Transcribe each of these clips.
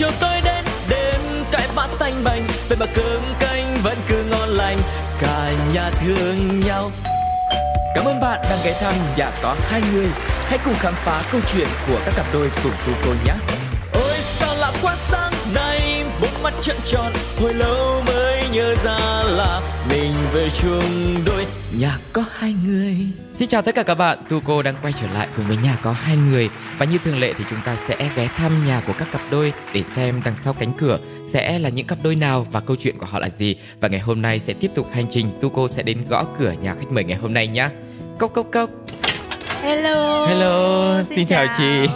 chiều tối đến đêm cãi vã tanh bành vậy mà cơm canh vẫn cứ ngon lành cả nhà thương nhau Cảm ơn bạn đang ghé thăm nhà có hai người. Hãy cùng khám phá câu chuyện của các cặp đôi cùng cô cô nhé. Ôi sao lạ quá sáng nay, bốn mắt trợn tròn, hồi lâu mới nhớ ra là mình về chung đôi nhà có hai người. Xin chào tất cả các bạn, Tu cô đang quay trở lại cùng với nhà có hai người và như thường lệ thì chúng ta sẽ ghé thăm nhà của các cặp đôi để xem đằng sau cánh cửa sẽ là những cặp đôi nào và câu chuyện của họ là gì và ngày hôm nay sẽ tiếp tục hành trình Tu cô sẽ đến gõ cửa nhà khách mời ngày hôm nay nhé. Cốc cốc cốc. Hello. Hello, xin, Xin chào, chào. chị.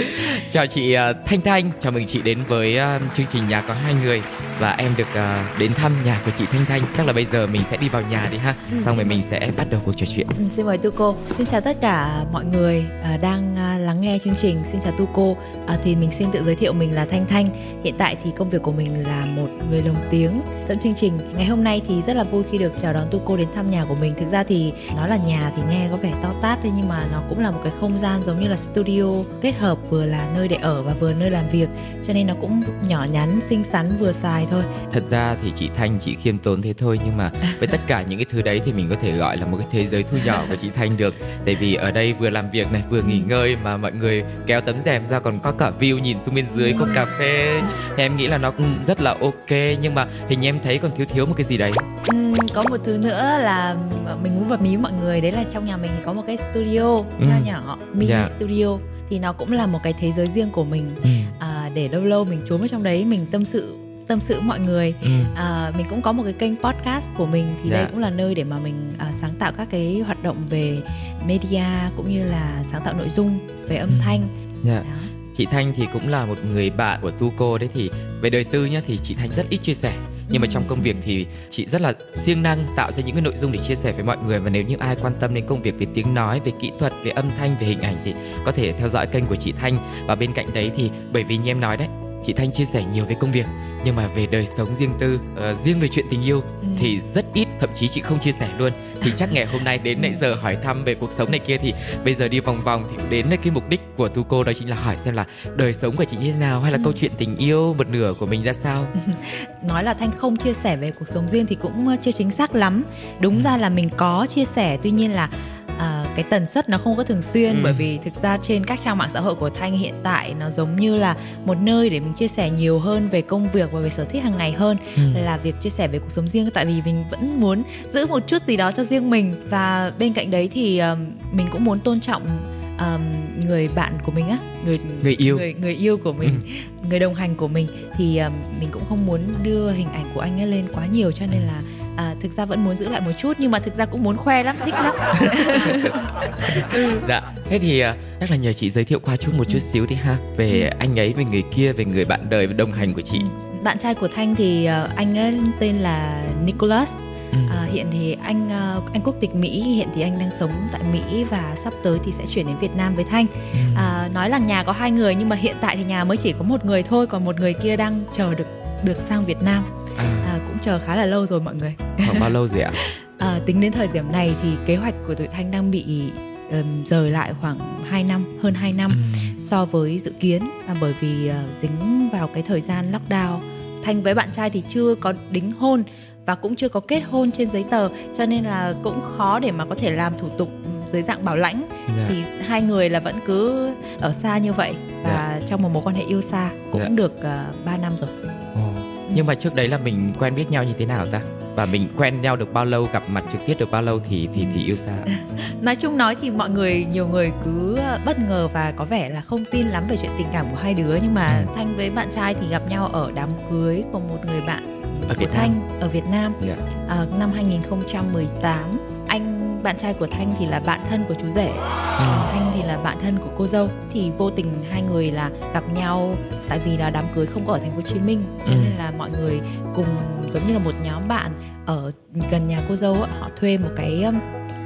chào chị uh, Thanh Thanh, chào mừng chị đến với uh, chương trình nhà có hai người và em được uh, đến thăm nhà của chị Thanh Thanh. Chắc là bây giờ mình sẽ đi vào nhà đi ha. Ừ, Xong rồi mình sẽ bắt đầu cuộc trò chuyện. Ừ, Xin mời Tu cô. Xin chào tất cả mọi người à, đang à, lắng nghe chương trình. Xin chào Tu cô. À, thì mình xin tự giới thiệu mình là Thanh Thanh. Hiện tại thì công việc của mình là một người lồng tiếng dẫn chương trình. Ngày hôm nay thì rất là vui khi được chào đón Tu cô đến thăm nhà của mình. Thực ra thì nó là nhà thì nghe có vẻ to tát thôi nhưng mà nó cũng là một cái không gian giống như là studio kết hợp vừa là nơi để ở và vừa nơi làm việc. Cho nên nó cũng nhỏ nhắn, xinh xắn vừa xài thôi. Thật ra thì chị Thanh chị khiêm tốn thế thôi nhưng mà với tất cả những cái thứ đấy thì mình có thể gọi là một cái thế giới thu nhỏ của chị Thanh được. Tại vì ở đây vừa làm việc này vừa nghỉ ngơi mà mọi người kéo tấm rèm ra còn có cả view nhìn xuống bên dưới có cà phê. Thì em nghĩ là nó cũng rất là ok nhưng mà hình như em thấy còn thiếu thiếu một cái gì đấy. Ừm, có một thứ nữa là mình muốn bật mí mọi người đấy là trong nhà mình thì có một cái studio Ừ. nho nhỏ mini Dạ. studio thì nó cũng là một cái thế giới riêng của mình Ừ. à, để lâu lâu mình trốn vào trong đấy mình tâm sự tâm sự mọi người Ừ. à, mình cũng có một cái kênh podcast của mình thì Dạ. đây cũng là nơi để mà mình à, sáng tạo các cái hoạt động về media cũng như là sáng tạo nội dung về âm Ừ. thanh Dạ. đó. Chị Thanh thì cũng là một người bạn của Tu cô đấy thì về đời tư nhá thì chị Thanh rất ít chia sẻ nhưng mà Ừ. trong công việc thì chị rất là siêng năng tạo ra những cái nội dung để chia sẻ với mọi người và nếu như ai quan tâm đến công việc về tiếng nói về kỹ thuật về âm thanh về hình ảnh thì có thể theo dõi kênh của chị Thanh và bên cạnh đấy thì bởi vì như em nói đấy chị Thanh chia sẻ nhiều về công việc nhưng mà về đời sống riêng tư ờ, riêng về chuyện tình yêu Ừ. thì rất ít thậm chí chị không chia sẻ luôn thì chắc ngày hôm nay đến nãy giờ hỏi thăm về cuộc sống này kia thì bây giờ đi vòng vòng thì đến cái mục đích của tu cô đó chính là hỏi xem là đời sống của chị như thế nào hay là Ừ. câu chuyện tình yêu một nửa của mình ra sao nói là thanh không chia sẻ về cuộc sống riêng thì cũng chưa chính xác lắm đúng Ừ. ra là mình có chia sẻ tuy nhiên là cái tần suất nó không có thường xuyên Ừ. bởi vì thực ra trên các trang mạng xã hội của thanh hiện tại nó giống như là một nơi để mình chia sẻ nhiều hơn về công việc và về sở thích hàng ngày hơn Ừ. là việc chia sẻ về cuộc sống riêng tại vì mình vẫn muốn giữ một chút gì đó cho riêng mình và bên cạnh đấy thì um, mình cũng muốn tôn trọng um, người bạn của mình á người Người yêu. người, người yêu của mình người đồng hành của mình thì um, mình cũng không muốn đưa hình ảnh của anh ấy lên quá nhiều cho nên là à, thực ra vẫn muốn giữ lại một chút nhưng mà thực ra cũng muốn khoe lắm thích lắm dạ thế thì à, chắc là nhờ chị giới thiệu qua chút một chút xíu đi ha về anh ấy về người kia về người bạn đời đồng hành của chị bạn trai của thanh thì ờ, anh ấy tên là Nicholas Ừ. À, hiện thì anh ờ, anh quốc tịch Mỹ hiện thì anh đang sống tại Mỹ và sắp tới thì sẽ chuyển đến Việt Nam với Thanh. Ừ. À, nói là nhà có hai người nhưng mà hiện tại thì nhà mới chỉ có một người thôi, còn một người kia đang chờ được được sang Việt Nam. À, À, chờ khá là lâu rồi mọi người. khoảng bao lâu rồi ạ À, tính đến thời điểm này thì kế hoạch của tụi Thanh đang bị ừm, rời lại khoảng 2 năm, hơn 2 năm Ừ. so với dự kiến à, bởi vì à, dính vào cái thời gian lockdown thanh với bạn trai thì chưa có đính hôn và cũng chưa có kết hôn trên giấy tờ cho nên là cũng khó để mà có thể làm thủ tục dưới dạng bảo lãnh Dạ. thì hai người là vẫn cứ ở xa như vậy và trong một mối quan hệ yêu xa cũng Dạ. được uh, 3 năm rồi. Nhưng mà trước đấy là mình quen biết nhau như thế nào ta và mình quen nhau được bao lâu gặp mặt trực tiếp được bao lâu thì thì thì yêu xa nói chung nói thì mọi người nhiều người cứ ờ, bất ngờ và có vẻ là không tin lắm về chuyện tình cảm của hai đứa nhưng mà Ừ. thanh với bạn trai thì gặp nhau ở đám cưới của một người bạn Ở của Việt Nam. thanh ở Việt Nam Dạ. à, năm 2018 anh bạn trai của thanh thì là bạn thân của chú rể. Ừ. thanh thì là bạn thân của cô dâu. Thì vô tình hai người là gặp nhau tại vì là đám cưới không có ở thành phố Hồ Chí Minh cho Ừ. nên là mọi người cùng giống như là một nhóm bạn ở gần nhà cô dâu họ thuê một cái um,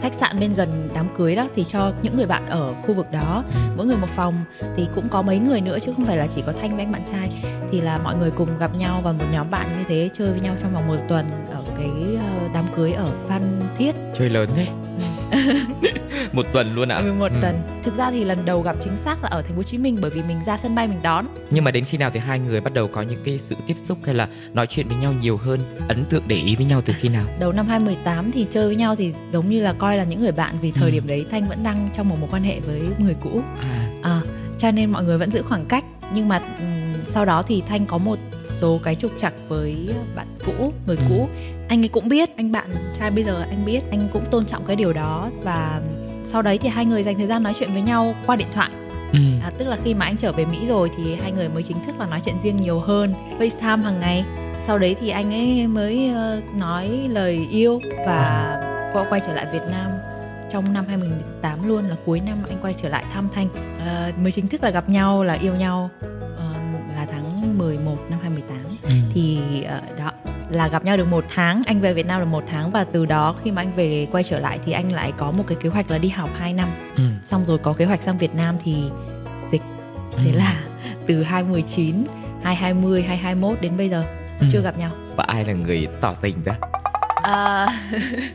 khách sạn bên gần đám cưới đó thì cho những người bạn ở khu vực đó. Mỗi người một phòng thì cũng có mấy người nữa chứ không phải là chỉ có thanh với anh bạn trai. Thì là mọi người cùng gặp nhau và một nhóm bạn như thế chơi với nhau trong vòng một tuần ở cái ờ, đám cưới ở Phan Thiết. Chơi lớn thế một tuần luôn ạ ừ, một ừ. tuần thực ra thì lần đầu gặp chính xác là ở thành phố Hồ Chí Minh bởi vì mình ra sân bay mình đón nhưng mà đến khi nào thì hai người bắt đầu có những cái sự tiếp xúc hay là nói chuyện với nhau nhiều hơn ấn tượng để ý với nhau từ khi nào đầu năm 2018 thì chơi với nhau thì giống như là coi là những người bạn vì thời ừ. điểm đấy Thanh vẫn đang trong một mối quan hệ với người cũ à. à cho nên mọi người vẫn giữ khoảng cách nhưng mà um, sau đó thì Thanh có một số cái trục trặc với bạn cũ người ừ. cũ anh ấy cũng biết anh bạn trai bây giờ anh biết anh cũng tôn trọng cái điều đó. Và sau đấy thì hai người dành thời gian nói chuyện với nhau qua điện thoại. Ừ. À, tức là khi mà anh trở về Mỹ rồi thì hai người mới chính thức là nói chuyện riêng nhiều hơn FaceTime hàng ngày. Sau đấy thì anh ấy mới uh, nói lời yêu và quay trở lại Việt Nam. Trong năm 2018 luôn là cuối năm anh quay trở lại thăm Thanh. Uh, mới chính thức là gặp nhau là yêu nhau tháng 11 năm 2018 ừ. thì uh, đó là gặp nhau được một tháng anh về Việt Nam được một tháng và từ đó khi mà anh về quay trở lại thì anh lại có một cái kế hoạch là đi học 2 năm ừ. xong rồi có kế hoạch sang Việt Nam thì dịch thế ừ. là từ 2019 2020 2021 đến bây giờ ừ. chưa gặp nhau và ai là người tỏ tình đó à,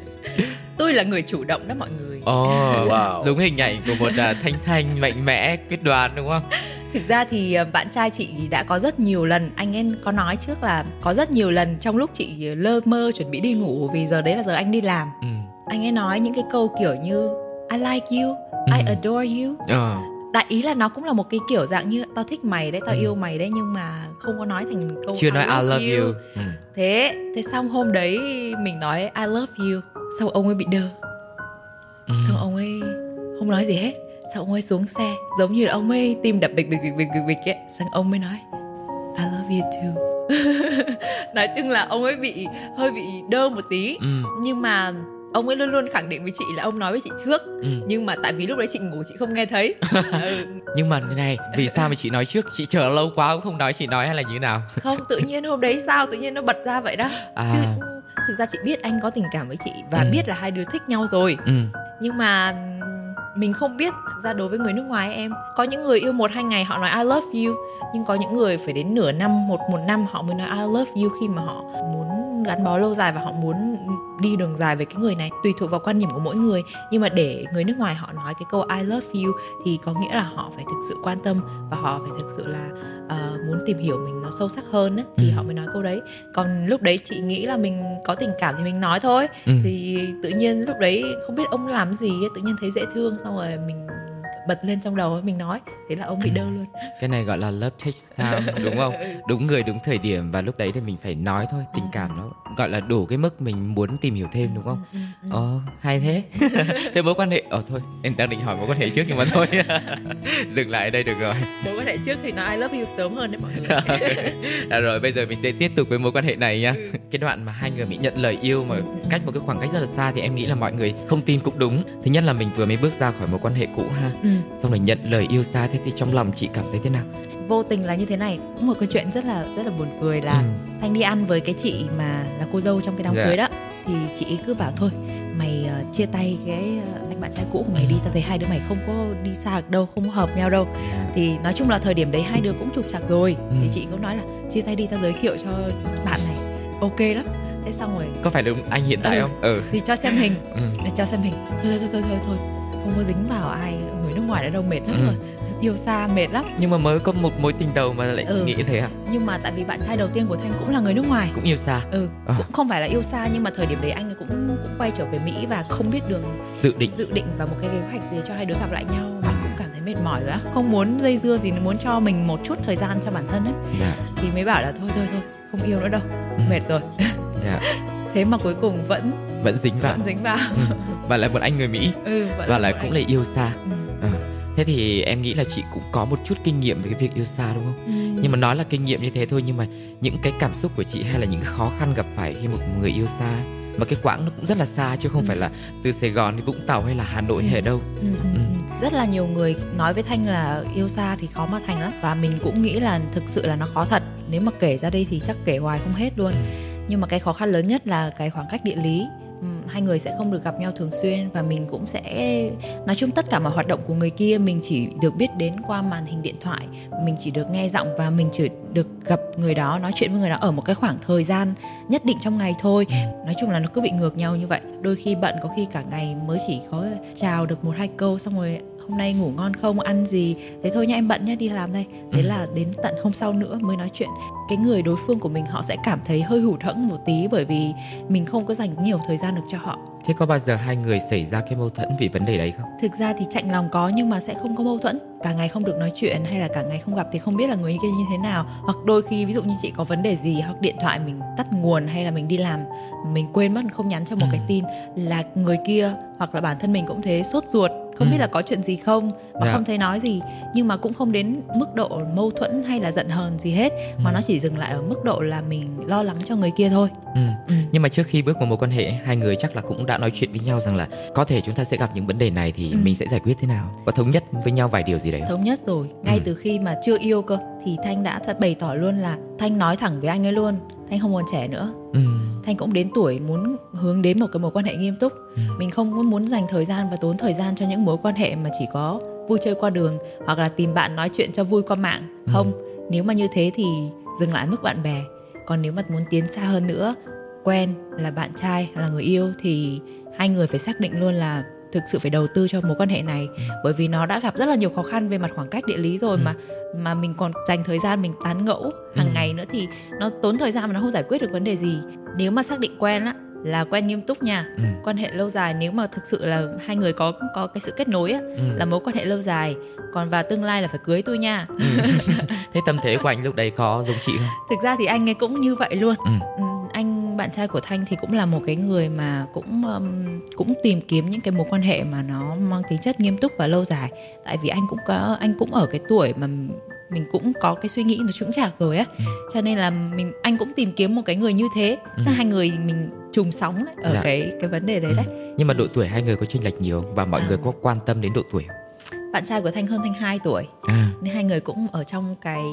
tôi là người chủ động đó mọi người oh, wow. đúng hình ảnh của một uh, thanh thanh mạnh mẽ quyết đoán đúng không thực ra thì uh, bạn trai chị đã có rất nhiều lần anh em có nói trước là có rất nhiều lần trong lúc chị lơ mơ chuẩn bị đi ngủ vì giờ đấy là giờ anh đi làm ừ. anh ấy nói những cái câu kiểu như I like you, ừ. I adore you. Uh đại ý là nó cũng là một cái kiểu dạng như tao thích mày đấy tao ừ. yêu mày đấy nhưng mà không có nói thành câu chưa I nói I love you, you. Ừ. thế thế xong hôm đấy mình nói I love you xong ông ấy bị đơ ừ. xong ông ấy không nói gì hết xong ông ấy xuống xe giống như ông ấy tim đập bịch bịch bịch bịch bịch bịch ấy xong ông mới nói I love you too nói chung là ông ấy bị hơi bị đơ một tí ừ. nhưng mà ông ấy luôn luôn khẳng định với chị là ông nói với chị trước ừ. nhưng mà tại vì lúc đấy chị ngủ chị không nghe thấy ừ. nhưng mà thế này vì sao mà chị nói trước chị chờ lâu quá cũng không nói chị nói hay là như thế nào không tự nhiên hôm đấy sao tự nhiên nó bật ra vậy đó à. chứ thực ra chị biết anh có tình cảm với chị và ừ. biết là hai đứa thích nhau rồi ừ. nhưng mà mình không biết, thực ra đối với người nước ngoài em, có những người yêu một hai ngày họ nói I love you, nhưng có những người phải đến nửa năm, một một năm họ mới nói I love you khi mà họ muốn gắn bó lâu dài và họ muốn đi đường dài với cái người này. Tùy thuộc vào quan điểm của mỗi người, nhưng mà để người nước ngoài họ nói cái câu I love you thì có nghĩa là họ phải thực sự quan tâm và họ phải thực sự là uh, muốn tìm hiểu mình nó sâu sắc hơn ấy, thì ừ. họ mới nói câu đấy còn lúc đấy chị nghĩ là mình có tình cảm thì mình nói thôi ừ. thì tự nhiên lúc đấy không biết ông làm gì ấy, tự nhiên thấy dễ thương xong rồi mình bật lên trong đầu mình nói. Thế là ông bị đơ luôn. Cái này gọi là love takes time đúng không? Đúng người đúng thời điểm. Và lúc đấy thì mình phải nói thôi tình cảm nó gọi là đủ cái mức mình muốn tìm hiểu thêm đúng không? Ờ hay thế. Thế mối quan hệ ờ thôi em đang định hỏi mối quan hệ trước nhưng mà thôi. Dừng lại ở đây được rồi. Mối quan hệ trước thì nó I love you sớm hơn đấy mọi người. À, rồi bây giờ mình sẽ tiếp tục với mối quan hệ này nha. Ừ. cái đoạn mà hai người bị nhận lời yêu mà cách một cái khoảng cách rất là xa thì em nghĩ là mọi người không tin cũng đúng. Thứ nhất là mình vừa mới bước ra khỏi mối quan hệ cũ ha. Ừ. xong rồi nhận lời yêu xa thế thì trong lòng chị cảm thấy thế nào vô tình là như thế này một cái chuyện rất là rất là buồn cười là ừ. thanh đi ăn với cái chị mà là cô dâu trong cái đám. Dạ. cưới đó thì chị cứ bảo thôi mày uh, chia tay cái uh, anh bạn trai cũ của mày đi tao thấy hai đứa mày không có đi xa được đâu không hợp nhau đâu dạ. thì nói chung là thời điểm đấy hai đứa cũng trục chặt rồi ừ. thì chị cũng nói là chia tay đi tao giới thiệu cho bạn này ok lắm thế xong rồi có phải là anh hiện tại ừ. không ừ thì cho xem hình ừ. cho xem hình thôi thôi thôi thôi thôi không có dính vào ai người nước ngoài đã đâu mệt lắm ừ. rồi yêu xa mệt lắm nhưng mà mới có một mối tình đầu mà lại ừ. nghĩ thế à nhưng mà tại vì bạn trai đầu tiên của thanh cũng là người nước ngoài cũng yêu xa ừ à. cũng không phải là yêu xa nhưng mà thời điểm đấy anh ấy cũng cũng quay trở về mỹ và không biết đường dự định dự định và một cái kế hoạch gì cho hai đứa gặp lại nhau mình cũng cảm thấy mệt mỏi rồi á không muốn dây dưa gì muốn cho mình một chút thời gian cho bản thân ấy yeah. Dạ. thì mới bảo là thôi thôi thôi không yêu nữa đâu ừ. mệt rồi yeah. Dạ. thế mà cuối cùng vẫn vẫn dính vào vẫn dính vào ừ. và lại một anh người mỹ ừ, và lại cũng là yêu xa ừ. Thế thì em nghĩ là chị cũng có một chút kinh nghiệm về cái việc yêu xa đúng không ừ. nhưng mà nói là kinh nghiệm như thế thôi nhưng mà những cái cảm xúc của chị hay là những khó khăn gặp phải khi một người yêu xa mà cái quãng nó cũng rất là xa chứ không ừ. phải là từ Sài Gòn đến Vũng Tàu hay là Hà Nội ừ. hay ở đâu ừ, ừ. Ừ. rất là nhiều người nói với Thanh là yêu xa thì khó mà thành lắm và mình cũng nghĩ là thực sự là nó khó thật nếu mà kể ra đây thì chắc kể hoài không hết luôn ừ. nhưng mà cái khó khăn lớn nhất là cái khoảng cách địa lý Ừ, hai người sẽ không được gặp nhau thường xuyên và mình cũng sẽ, nói chung tất cả mọi hoạt động của người kia mình chỉ được biết đến qua màn hình điện thoại, mình chỉ được nghe giọng và mình chỉ được gặp người đó, nói chuyện với người đó ở một cái khoảng thời gian nhất định trong ngày thôi. Nói chung là nó cứ bị ngược nhau như vậy. Đôi khi bận, có khi cả ngày mới chỉ có chào được một hai câu xong rồi hôm nay ngủ ngon không ăn gì? Thế thôi nha em bận nhá đi làm đây. Đấy ừ. là đến tận hôm sau nữa mới nói chuyện. Cái người đối phương của mình họ sẽ cảm thấy hơi hụt hẫng một tí bởi vì mình không có dành nhiều thời gian được cho họ. Thế có bao giờ hai người xảy ra cái mâu thuẫn vì vấn đề đấy không? Thực ra thì chạnh lòng có nhưng mà sẽ không có mâu thuẫn. Cả ngày không được nói chuyện hay là cả ngày không gặp thì không biết là người kia như thế nào. Hoặc đôi khi ví dụ như chị có vấn đề gì hoặc điện thoại mình tắt nguồn hay là mình đi làm mình quên mất không nhắn cho một ừ. cái tin là người kia hoặc là bản thân mình cũng thế sốt ruột không ừ. biết là có chuyện gì không và yeah. Dạ. không thấy nói gì nhưng mà cũng không đến mức độ mâu thuẫn hay là giận hờn gì hết ừ. mà nó chỉ dừng lại ở mức độ là mình lo lắng cho người kia thôi ừ. Ừ. nhưng mà trước khi bước vào mối quan hệ hai người chắc là cũng đã nói chuyện với nhau rằng là có thể chúng ta sẽ gặp những vấn đề này thì ừ. mình sẽ giải quyết thế nào có thống nhất với nhau vài điều gì đấy thống nhất rồi ngay ừ. từ khi mà chưa yêu cơ thì thanh đã thật bày tỏ luôn là thanh nói thẳng với anh ấy luôn thanh không còn trẻ nữa ừ. thanh cũng đến tuổi muốn hướng đến một cái mối quan hệ nghiêm túc ừ. mình không có muốn dành thời gian và tốn thời gian cho những mối quan hệ mà chỉ có vui chơi qua đường hoặc là tìm bạn nói chuyện cho vui qua mạng ừ. không nếu mà như thế thì dừng lại mức bạn bè còn nếu mà muốn tiến xa hơn nữa quen là bạn trai là người yêu thì hai người phải xác định luôn là thực sự phải đầu tư cho mối quan hệ này bởi vì nó đã gặp rất là nhiều khó khăn về mặt khoảng cách địa lý rồi ừ. mà mà mình còn dành thời gian mình tán ngẫu hàng ừ. ngày nữa thì nó tốn thời gian mà nó không giải quyết được vấn đề gì nếu mà xác định quen á là quen nghiêm túc nha ừ. quan hệ lâu dài nếu mà thực sự là hai người có có cái sự kết nối á ừ. là mối quan hệ lâu dài còn và tương lai là phải cưới tôi nha ừ. thế tâm thế của anh lúc đấy có giống chị không thực ra thì anh ấy cũng như vậy luôn ừ. Bạn trai của thanh thì cũng là một cái người mà cũng um, cũng tìm kiếm những cái mối quan hệ mà nó mang tính chất nghiêm túc và lâu dài tại vì anh cũng có anh cũng ở cái tuổi mà mình cũng có cái suy nghĩ nó chững chạc rồi á ừ. cho nên là mình anh cũng tìm kiếm một cái người như thế ừ. hai người mình trùng sóng đấy, ở dạ. cái cái vấn đề đấy ừ. đấy nhưng mà độ tuổi hai người có chênh lệch nhiều và mọi à. người có quan tâm đến độ tuổi không? Bạn trai của thanh hơn thanh 2 tuổi à. nên hai người cũng ở trong cái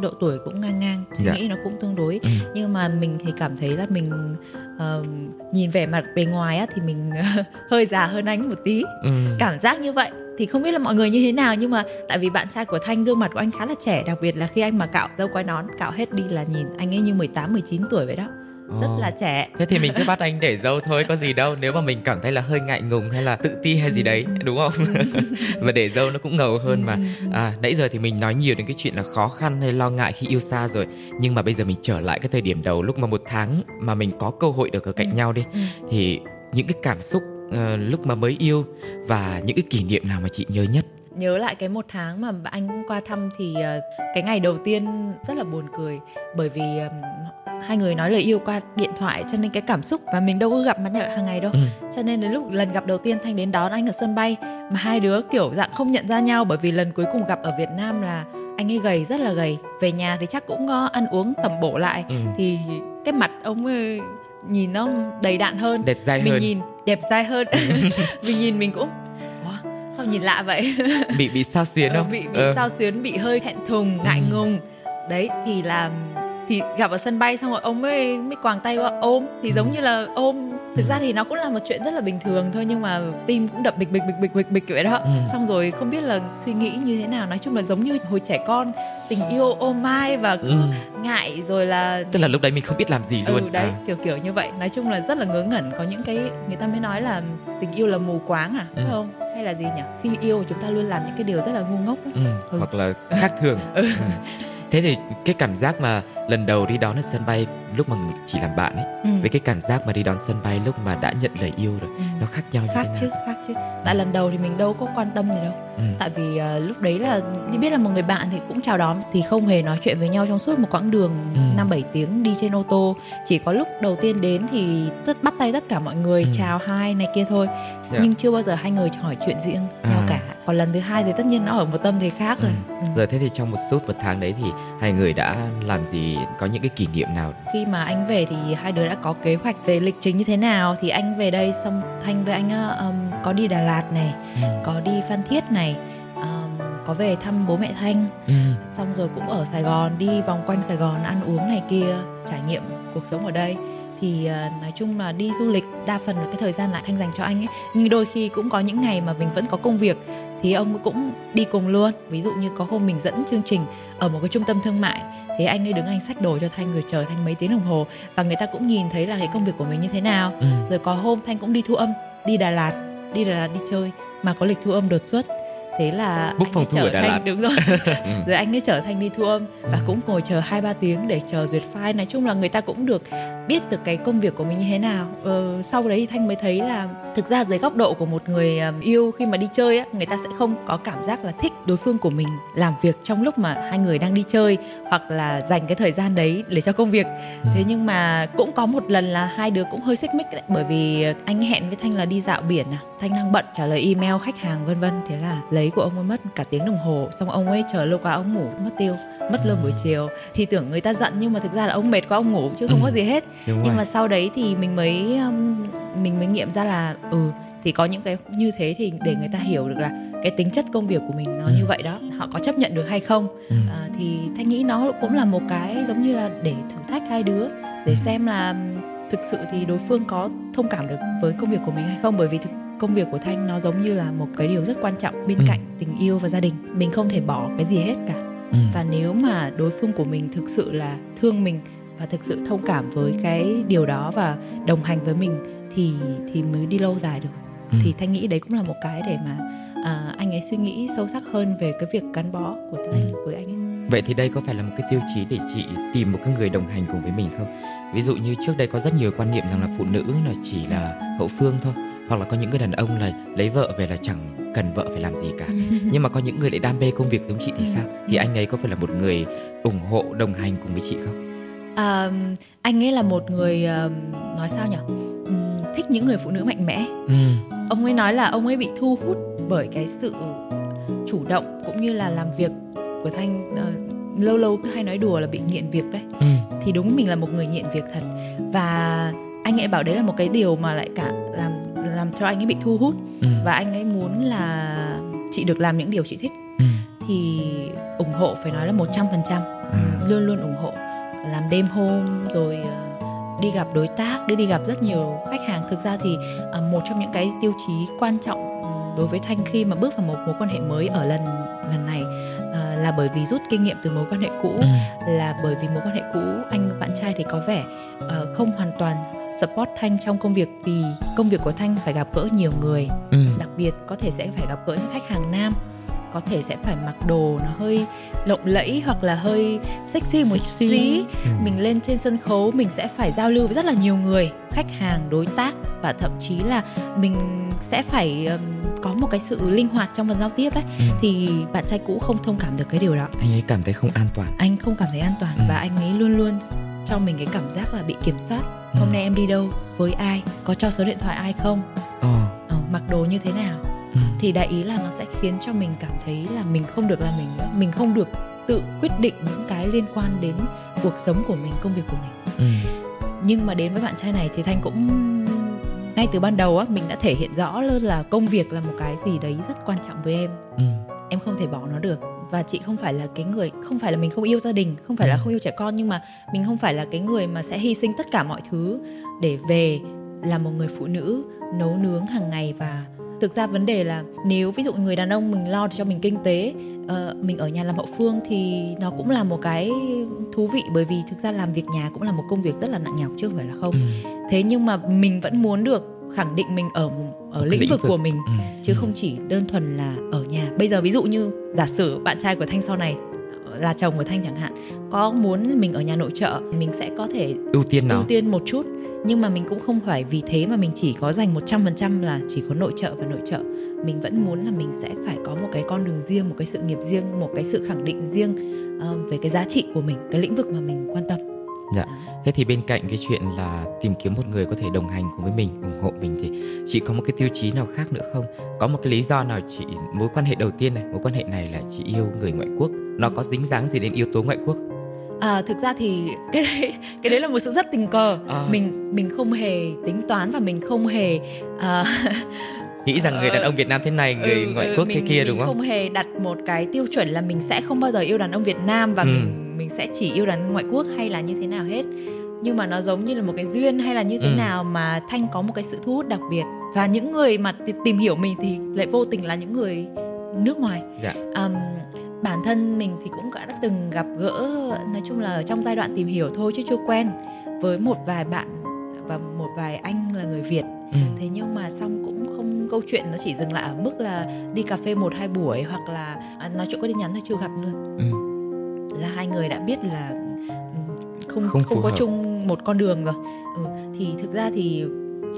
độ tuổi cũng ngang ngang suy dạ. nghĩ nó cũng tương đối ừ. nhưng mà mình thì cảm thấy là mình uh, nhìn vẻ mặt bề ngoài á thì mình hơi già hơn anh một tí ừ. cảm giác như vậy thì không biết là mọi người như thế nào nhưng mà tại vì bạn trai của Thanh gương mặt của anh khá là trẻ đặc biệt là khi anh mà cạo dâu quai nón cạo hết đi là nhìn anh ấy như 18 19 tuổi vậy đó rất là trẻ. Thế thì mình cứ bắt anh để dâu thôi có gì đâu. Nếu mà mình cảm thấy là hơi ngại ngùng hay là tự ti hay gì đấy ừ. đúng không? Và để dâu nó cũng ngầu hơn mà. Ừ. à nãy giờ thì mình nói nhiều đến cái chuyện là khó khăn hay lo ngại khi yêu xa rồi. Nhưng mà bây giờ mình trở lại cái thời điểm đầu lúc mà một tháng mà mình có cơ hội được ở cạnh ừ. nhau đi thì những cái cảm xúc uh, lúc mà mới yêu và những cái kỷ niệm nào mà chị nhớ nhất nhớ lại cái một tháng mà anh qua thăm thì uh, cái ngày đầu tiên rất là buồn cười. Bởi vì hai người nói lời yêu qua điện thoại cho nên cái cảm xúc và mình đâu có gặp mặt nhau hàng ngày đâu. Ừ. cho nên đến lúc lần gặp đầu tiên thanh đến đón anh ở sân bay mà hai đứa kiểu dạng không nhận ra nhau bởi vì lần cuối cùng gặp ở việt nam là anh ấy gầy rất là gầy. Về nhà thì chắc cũng ăn uống tầm bổ lại. Ừ. thì cái mặt ông ấy nhìn nó đầy đạn hơn. Đẹp dai mình hơn. nhìn đẹp dai hơn. Mình nhìn mình cũng nhìn lạ vậy bị bị sao xuyến không ờ, bị bị ờ. sao xuyến bị hơi thẹn thùng ngại ừ. ngùng đấy thì là thì gặp ở sân bay xong rồi ông mới mới quàng tay qua ôm thì giống ừ. như là ôm thực ừ. ra thì nó cũng là một chuyện rất là bình thường thôi nhưng mà tim cũng đập bịch bịch bịch bịch bịch bịch vậy đó ừ. xong rồi không biết là suy nghĩ như thế nào nói chung là giống như hồi trẻ con tình yêu ôm mai và ừ. ngại rồi là tức là lúc đấy mình không biết làm gì luôn ừ, đấy à. kiểu kiểu như vậy nói chung là rất là ngớ ngẩn có những cái người ta mới nói là tình yêu là mù quáng à ừ. phải không hay là gì nhỉ khi yêu chúng ta luôn làm những cái điều rất là ngu ngốc ấy. Ừ. Ừ. hoặc là khác thường ừ. Ừ thế thì cái cảm giác mà lần đầu đi đón ở sân bay lúc mà chỉ làm bạn ấy ừ. với cái cảm giác mà đi đón sân bay lúc mà đã nhận lời yêu rồi ừ. nó khác nhau như khác thế nào chứ khác chứ tại lần đầu thì mình đâu có quan tâm gì đâu ừ. tại vì uh, lúc đấy là đi biết là một người bạn thì cũng chào đón thì không hề nói chuyện với nhau trong suốt một quãng đường ừ. năm ừ. bảy tiếng đi trên ô tô chỉ có lúc đầu tiên đến thì tất bắt tay tất cả mọi người ừ. chào hai này kia thôi yeah. Dạ. nhưng chưa bao giờ hai người hỏi chuyện riêng à. Còn lần thứ hai thì tất nhiên nó ở một tâm thế khác rồi ừ. Ừ. rồi thế thì trong một suốt một tháng đấy thì hai người đã làm gì có những cái kỷ niệm nào khi mà anh về thì hai đứa đã có kế hoạch về lịch trình như thế nào thì anh về đây xong thanh với anh um, có đi đà lạt này ừ. có đi phan thiết này um, có về thăm bố mẹ thanh ừ. xong rồi cũng ở sài gòn đi vòng quanh sài gòn ăn uống này kia trải nghiệm cuộc sống ở đây thì uh, nói chung là đi du lịch đa phần là cái thời gian lại thanh dành cho anh ấy nhưng đôi khi cũng có những ngày mà mình vẫn có công việc thì ông cũng đi cùng luôn. Ví dụ như có hôm mình dẫn chương trình ở một cái trung tâm thương mại thế anh ấy đứng anh xách đồ cho thanh rồi chờ thanh mấy tiếng đồng hồ và người ta cũng nhìn thấy là cái công việc của mình như thế nào. Ừ. rồi có hôm thanh cũng đi thu âm đi đà lạt đi đà lạt đi chơi mà có lịch thu âm đột xuất thế là Búc anh ấy trở thành Lạt. đúng rồi ừ. rồi anh ấy trở thành đi thu âm và cũng ngồi chờ hai ba tiếng để chờ duyệt file nói chung là người ta cũng được biết được cái công việc của mình như thế nào ờ, sau đấy thì thanh mới thấy là thực ra dưới góc độ của một người yêu khi mà đi chơi á người ta sẽ không có cảm giác là thích đối phương của mình làm việc trong lúc mà hai người đang đi chơi hoặc là dành cái thời gian đấy để cho công việc ừ. thế nhưng mà cũng có một lần là hai đứa cũng hơi xích mích đấy bởi vì anh hẹn với thanh là đi dạo biển à thanh đang bận trả lời email khách hàng vân vân thế là lấy của ông ấy mất cả tiếng đồng hồ xong ông ấy chờ lâu quá ông ngủ mất tiêu mất lương buổi chiều thì tưởng người ta giận nhưng mà thực ra là ông mệt quá ông ngủ chứ không ừ. có gì hết Đúng nhưng rồi. mà sau đấy thì mình mới um, mình mới nghiệm ra là ừ thì có những cái như thế thì để người ta hiểu được là cái tính chất công việc của mình nó ừ. như vậy đó họ có chấp nhận được hay không ừ. à, thì thanh nghĩ nó cũng là một cái giống như là để thử thách hai đứa để ừ. xem là thực sự thì đối phương có thông cảm được với công việc của mình hay không bởi vì thực công việc của thanh nó giống như là một cái điều rất quan trọng bên ừ. cạnh tình yêu và gia đình mình không thể bỏ cái gì hết cả ừ. và nếu mà đối phương của mình thực sự là thương mình và thực sự thông cảm với cái điều đó và đồng hành với mình thì thì mới đi lâu dài được ừ. thì thanh nghĩ đấy cũng là một cái để mà à, anh ấy suy nghĩ sâu sắc hơn về cái việc gắn bó của thanh ừ. với anh ấy vậy thì đây có phải là một cái tiêu chí để chị tìm một cái người đồng hành cùng với mình không ví dụ như trước đây có rất nhiều quan niệm rằng là phụ nữ là chỉ là hậu phương thôi hoặc là có những người đàn ông là lấy vợ về là chẳng cần vợ phải làm gì cả. Nhưng mà có những người lại đam mê công việc giống chị thì sao? Thì anh ấy có phải là một người ủng hộ đồng hành cùng với chị không? À, anh ấy là một người uh, nói sao nhỉ um, thích những người phụ nữ mạnh mẽ. Ừ. ông ấy nói là ông ấy bị thu hút bởi cái sự chủ động cũng như là làm việc của thanh uh, lâu lâu cứ hay nói đùa là bị nghiện việc đấy. Ừ. thì đúng mình là một người nghiện việc thật. Và anh ấy bảo đấy là một cái điều mà lại cả làm cho anh ấy bị thu hút ừ. và anh ấy muốn là chị được làm những điều chị thích ừ. thì ủng hộ phải nói là một trăm phần trăm ừ. luôn luôn ủng hộ làm đêm hôm rồi ờ, đi gặp đối tác đi đi gặp rất nhiều khách hàng thực ra thì ờ, một trong những cái tiêu chí quan trọng đối với thanh khi mà bước vào một mối quan hệ mới ở lần lần này uh, là bởi vì rút kinh nghiệm từ mối quan hệ cũ ừ. là bởi vì mối quan hệ cũ anh bạn trai thì có vẻ không hoàn toàn support thanh trong công việc vì công việc của thanh phải gặp gỡ nhiều người ừ. đặc biệt có thể sẽ phải gặp gỡ những khách hàng nam có thể sẽ phải mặc đồ nó hơi lộng lẫy hoặc là hơi sexy một sexy. tí ừ. mình lên trên sân khấu mình sẽ phải giao lưu với rất là nhiều người khách hàng đối tác và thậm chí là mình sẽ phải um, có một cái sự linh hoạt trong phần giao tiếp đấy ừ. thì bạn trai cũ không thông cảm được cái điều đó anh ấy cảm thấy không an toàn anh không cảm thấy an toàn ừ. và anh ấy luôn luôn cho mình cái cảm giác là bị kiểm soát. Hôm nay em đi đâu với ai có cho số điện thoại ai không ờ. Ờ, mặc đồ như thế nào ừ. thì đại ý là nó sẽ khiến cho mình cảm thấy là mình không được là mình nữa mình không được tự quyết định những cái liên quan đến cuộc sống của mình công việc của mình ừ. nhưng mà đến với bạn trai này thì thanh cũng ngay từ ban đầu á mình đã thể hiện rõ luôn là công việc là một cái gì đấy rất quan trọng với em ừ. em không thể bỏ nó được và chị không phải là cái người không phải là mình không yêu gia đình không phải là ừ. không yêu trẻ con nhưng mà mình không phải là cái người mà sẽ hy sinh tất cả mọi thứ để về là một người phụ nữ nấu nướng hàng ngày và thực ra vấn đề là nếu ví dụ người đàn ông mình lo cho mình kinh tế uh, mình ở nhà làm hậu phương thì nó cũng là một cái thú vị bởi vì thực ra làm việc nhà cũng là một công việc rất là nặng nhọc chứ không phải là không ừ. thế nhưng mà mình vẫn muốn được khẳng định mình ở ở lĩnh, lĩnh vực, vực. của mình ừ. chứ ừ. không chỉ đơn thuần là ở nhà. Bây giờ ví dụ như giả sử bạn trai của thanh sau này là chồng của thanh chẳng hạn có muốn mình ở nhà nội trợ mình sẽ có thể ưu tiên nào? ưu tiên một chút. Nhưng mà mình cũng không phải vì thế mà mình chỉ có dành 100% là chỉ có nội trợ và nội trợ. Mình vẫn muốn là mình sẽ phải có một cái con đường riêng một cái sự nghiệp riêng một cái sự khẳng định riêng uh, về cái giá trị của mình cái lĩnh vực mà mình quan tâm Dạ. Thế thì bên cạnh cái chuyện là tìm kiếm một người có thể đồng hành cùng với mình, ủng hộ mình thì chị có một cái tiêu chí nào khác nữa không? Có một cái lý do nào chị mối quan hệ đầu tiên này, mối quan hệ này là chị yêu người ngoại quốc, nó có dính dáng gì đến yếu tố ngoại quốc? À, thực ra thì cái đấy cái đấy là một sự rất tình cờ à. mình mình không hề tính toán và mình không hề uh, nghĩ rằng người đàn ông Việt Nam thế này người ừ, ngoại quốc mình, thế kia đúng không? Mình không hề đặt một cái tiêu chuẩn là mình sẽ không bao giờ yêu đàn ông Việt Nam và ừ. mình mình sẽ chỉ yêu đàn ngoại quốc hay là như thế nào hết nhưng mà nó giống như là một cái duyên hay là như thế Ừ. nào mà thanh có một cái sự thu hút đặc biệt và những người mà ti- tìm hiểu mình thì lại vô tình là những người nước ngoài Dạ. Ừm, bản thân mình thì cũng đã từng gặp gỡ nói chung là trong giai đoạn tìm hiểu thôi chứ chưa quen với một vài bạn và một vài anh là người Việt Ừ. thế nhưng mà xong cũng không câu chuyện nó chỉ dừng lại ở mức là đi cà phê một hai buổi hoặc là à, nói chuyện có tin nhắn thôi chưa gặp luôn Ừ. là hai người đã biết là ừm, không Không không, có hợp. chung một con đường rồi ừ, thì thực ra thì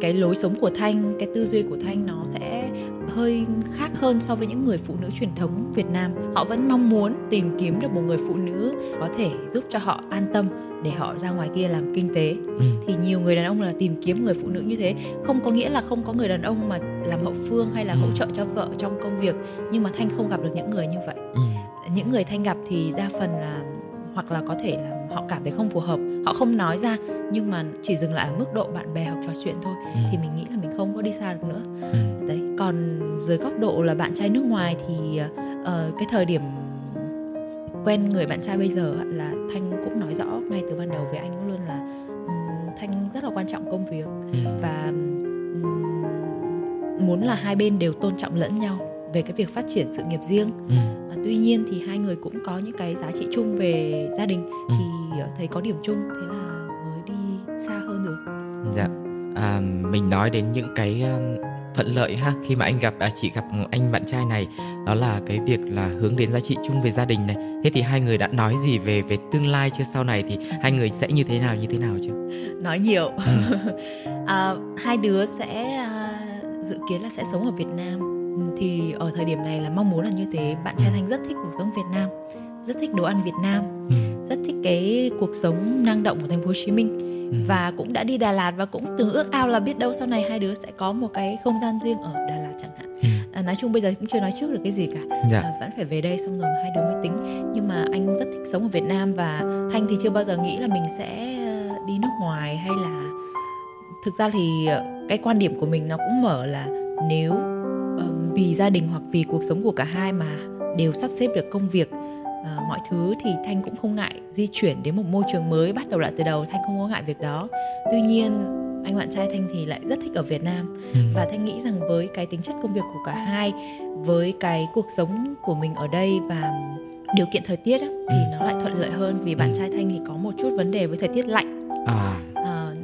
cái lối sống của thanh cái tư duy của thanh nó sẽ hơi khác hơn so với những người phụ nữ truyền thống Việt Nam họ vẫn mong muốn tìm kiếm được một người phụ nữ có thể giúp cho họ an tâm để họ ra ngoài kia làm kinh tế Ừ. thì nhiều người đàn ông là tìm kiếm người phụ nữ như thế không có nghĩa là không có người đàn ông mà làm hậu phương hay là Ừ. hỗ trợ cho vợ trong công việc nhưng mà thanh không gặp được những người như vậy Ừ. những người thanh gặp thì đa phần là hoặc là có thể là họ cảm thấy không phù hợp họ không nói ra nhưng mà chỉ dừng lại ở mức độ bạn bè hoặc trò chuyện thôi Ừ. thì mình nghĩ là mình không có đi xa được nữa Ừ. đấy còn dưới góc độ là bạn trai nước ngoài thì ờ, cái thời điểm quen người bạn trai bây giờ là thanh cũng nói rõ ngay từ ban đầu với anh luôn là ừm, thanh rất là quan trọng công việc Ừ. và ừm, muốn là hai bên đều tôn trọng lẫn nhau về cái việc phát triển sự nghiệp riêng Ừ. à, tuy nhiên thì hai người cũng có những cái giá trị chung về gia đình Ừ. thì ờ, thấy có điểm chung thế là mới đi xa hơn được Dạ. À, mình nói đến những cái um, thuận lợi ha khi mà anh gặp à, chị gặp anh bạn trai này đó là cái việc là hướng đến giá trị chung về gia đình này. Thế thì hai người đã nói gì về về tương lai chưa sau này thì hai người sẽ như thế nào như thế nào chưa? nói nhiều Ừ. à, hai đứa sẽ à, dự kiến là sẽ sống ở Việt Nam thì ở thời điểm này là mong muốn là như thế bạn trai Ừ. thanh rất thích cuộc sống Việt Nam rất thích đồ ăn Việt Nam Ừ. rất thích cái cuộc sống năng động của thành phố Hồ Chí Minh Ừ. và cũng đã đi Đà Lạt và cũng từng ước ao là biết đâu sau này hai đứa sẽ có một cái không gian riêng ở Đà Lạt chẳng hạn à, nói chung bây giờ cũng chưa nói trước được cái gì cả Dạ. à, vẫn phải về đây xong rồi hai đứa mới tính nhưng mà anh rất thích sống ở Việt Nam và Thanh thì chưa bao giờ nghĩ là mình sẽ ờ, đi nước ngoài hay là thực ra thì ờ, cái quan điểm của mình nó cũng mở là nếu vì gia đình hoặc vì cuộc sống của cả hai mà đều sắp xếp được công việc ờ, mọi thứ thì Thanh cũng không ngại di chuyển đến một môi trường mới bắt đầu lại từ đầu Thanh không có ngại việc đó tuy nhiên anh bạn trai Thanh thì lại rất thích ở Việt Nam Ừ. và thanh nghĩ rằng với cái tính chất công việc của cả hai với cái cuộc sống của mình ở đây và điều kiện thời tiết á, thì Ừ. nó lại thuận lợi hơn vì bạn Ừ. trai thanh thì có một chút vấn đề với thời tiết lạnh À.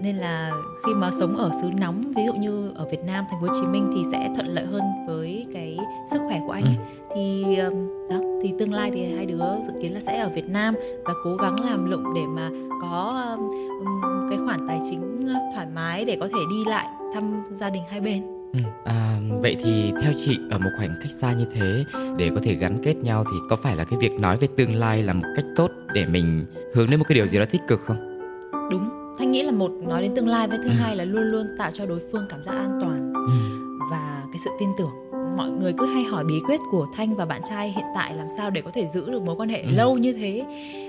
nên là khi mà sống ở xứ nóng ví dụ như ở Việt Nam thành phố Hồ Chí Minh thì sẽ thuận lợi hơn với cái sức khỏe của anh Ừ. thì um, đó thì tương lai thì hai đứa dự kiến là sẽ ở Việt Nam và cố gắng làm lụng để mà có um, um, cái khoản tài chính uh, thoải mái để có thể đi lại thăm gia đình hai bên Ừ. À, vậy thì theo chị ở một khoảnh cách xa như thế để có thể gắn kết nhau thì có phải là cái việc nói về tương lai là một cách tốt để mình hướng đến một cái điều gì đó tích cực không? đúng thanh nghĩ là một nói đến tương lai với thứ Ừ. hai là luôn luôn tạo cho đối phương cảm giác an toàn Ừ. và cái sự tin tưởng mọi người cứ hay hỏi bí quyết của thanh và bạn trai hiện tại làm sao để có thể giữ được mối quan hệ Ừ. lâu như thế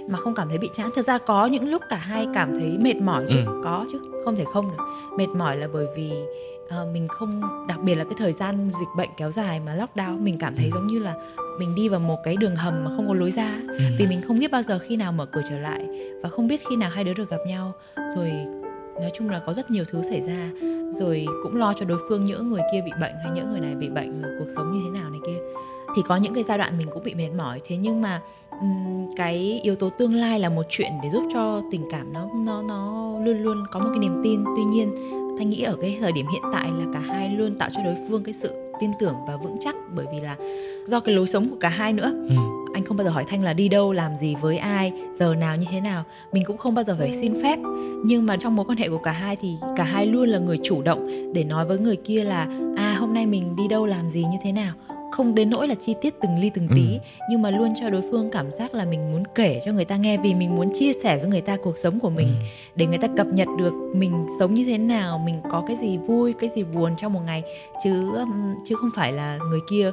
mà không cảm thấy bị chán thực ra có những lúc cả hai cảm thấy mệt mỏi chứ Ừ. có chứ không thể không được mệt mỏi là bởi vì ờ, mình không đặc biệt là cái thời gian dịch bệnh kéo dài mà lockdown mình cảm thấy Ừ. giống như là mình đi vào một cái đường hầm mà không có lối ra. Ừ. vì mình không biết bao giờ khi nào mở cửa trở lại và không biết khi nào hai đứa được gặp nhau. Rồi nói chung là có rất nhiều thứ xảy ra. Rồi cũng lo cho đối phương những người kia bị bệnh hay những người này bị bệnh rồi cuộc sống như thế nào này kia. Thì có những cái giai đoạn mình cũng bị mệt mỏi. Thế nhưng mà cái yếu tố tương lai là một chuyện để giúp cho tình cảm nó nó nó luôn luôn có một cái niềm tin. Tuy nhiên thanh nghĩ ở cái thời điểm hiện tại là cả hai luôn tạo cho đối phương cái sự tin tưởng và vững chắc bởi vì là do cái lối sống của cả hai nữa. Ừ. anh không bao giờ hỏi thanh là đi đâu làm gì với ai giờ nào như thế nào. Mình cũng không bao giờ phải xin phép. Nhưng mà trong mối quan hệ của cả hai thì cả hai luôn là người chủ động để nói với người kia là à hôm nay mình đi đâu làm gì như thế nào không đến nỗi là chi tiết từng ly từng tí Ừ. nhưng mà luôn cho đối phương cảm giác là mình muốn kể cho người ta nghe vì mình muốn chia sẻ với người ta cuộc sống của mình Ừ. để người ta cập nhật được mình sống như thế nào mình có cái gì vui cái gì buồn trong một ngày chứ chứ không phải là người kia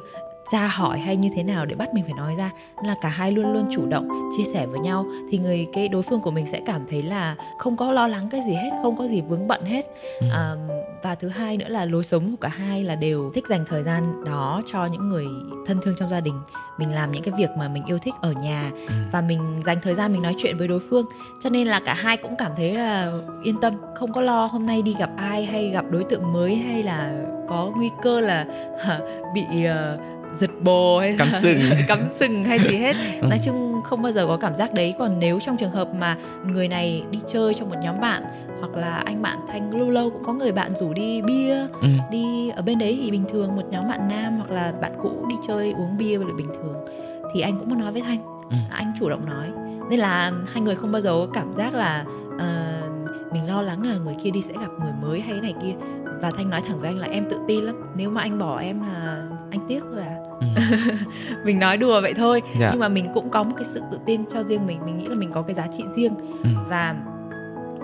ra hỏi hay như thế nào để bắt mình phải nói ra Nên là cả hai luôn luôn chủ động chia sẻ với nhau thì người cái đối phương của mình sẽ cảm thấy là không có lo lắng cái gì hết không có gì vướng bận hết Ừ. à, và thứ hai nữa là lối sống của cả hai là đều thích dành thời gian đó cho những người thân thương trong gia đình mình làm những cái việc mà mình yêu thích ở nhà ừ. và mình dành thời gian mình nói chuyện với đối phương cho nên là cả hai cũng cảm thấy là yên tâm không có lo hôm nay đi gặp ai hay gặp đối tượng mới hay là có nguy cơ là bị uh, giật bồ hay cắm sừng. cắm sừng hay gì hết. Ừ. nói chung không bao giờ có cảm giác đấy. Còn nếu trong trường hợp mà người này đi chơi trong một nhóm bạn hoặc là anh bạn thanh lâu lâu cũng có người bạn rủ đi bia ừ. đi ở bên đấy thì bình thường một nhóm bạn nam hoặc là bạn cũ đi chơi uống bia là bình thường. Thì anh cũng có nói với thanh. Ừ. anh chủ động nói. Nên là hai người không bao giờ có cảm giác là uh, mình lo lắng là người kia đi sẽ gặp người mới hay này kia và thanh nói thẳng với anh là em tự tin lắm nếu mà anh bỏ em là anh tiếc thôi à ừ. mình nói đùa vậy thôi dạ. nhưng mà mình cũng có một cái sự tự tin cho riêng mình mình nghĩ là mình có cái giá trị riêng ừ. và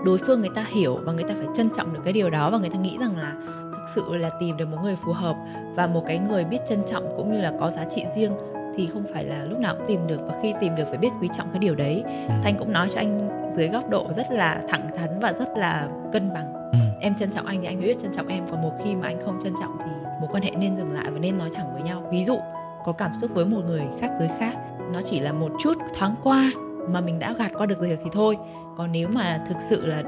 đối phương người ta hiểu và người ta phải trân trọng được cái điều đó và người ta nghĩ rằng là thực sự là tìm được một người phù hợp và một cái người biết trân trọng cũng như là có giá trị riêng thì không phải là lúc nào cũng tìm được và khi tìm được phải biết quý trọng cái điều đấy ừ. thanh cũng nói cho anh dưới góc độ rất là thẳng thắn và rất là cân bằng. Em trân trọng anh thì anh phải biết trân trọng em còn một khi mà anh không trân trọng thì mối quan hệ nên dừng lại và nên nói thẳng với nhau ví dụ có cảm xúc với một người khác giới khác nó chỉ là một chút thoáng qua mà mình đã gạt qua được rồi thì thôi còn nếu mà thực sự là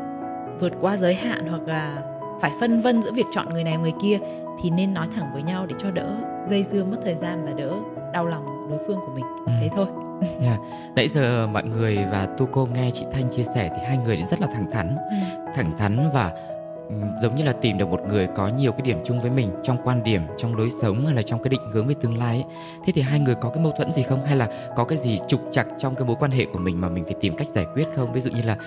vượt qua giới hạn hoặc là phải phân vân giữa việc chọn người này người kia thì nên nói thẳng với nhau để cho đỡ dây dưa mất thời gian và đỡ đau lòng đối phương của mình ừ. thế thôi yeah. Nãy giờ mọi người và tu cô nghe chị thanh chia sẻ thì hai người đến rất là thẳng thắn ừ. thẳng thắn và giống như là tìm được một người có nhiều cái điểm chung với mình trong quan điểm trong lối sống hay là trong cái định hướng về tương lai ấy. thế thì hai người có cái mâu thuẫn gì không? Hay là có cái gì trục chặt trong cái mối quan hệ của mình mà mình phải tìm cách giải quyết không? Ví dụ như là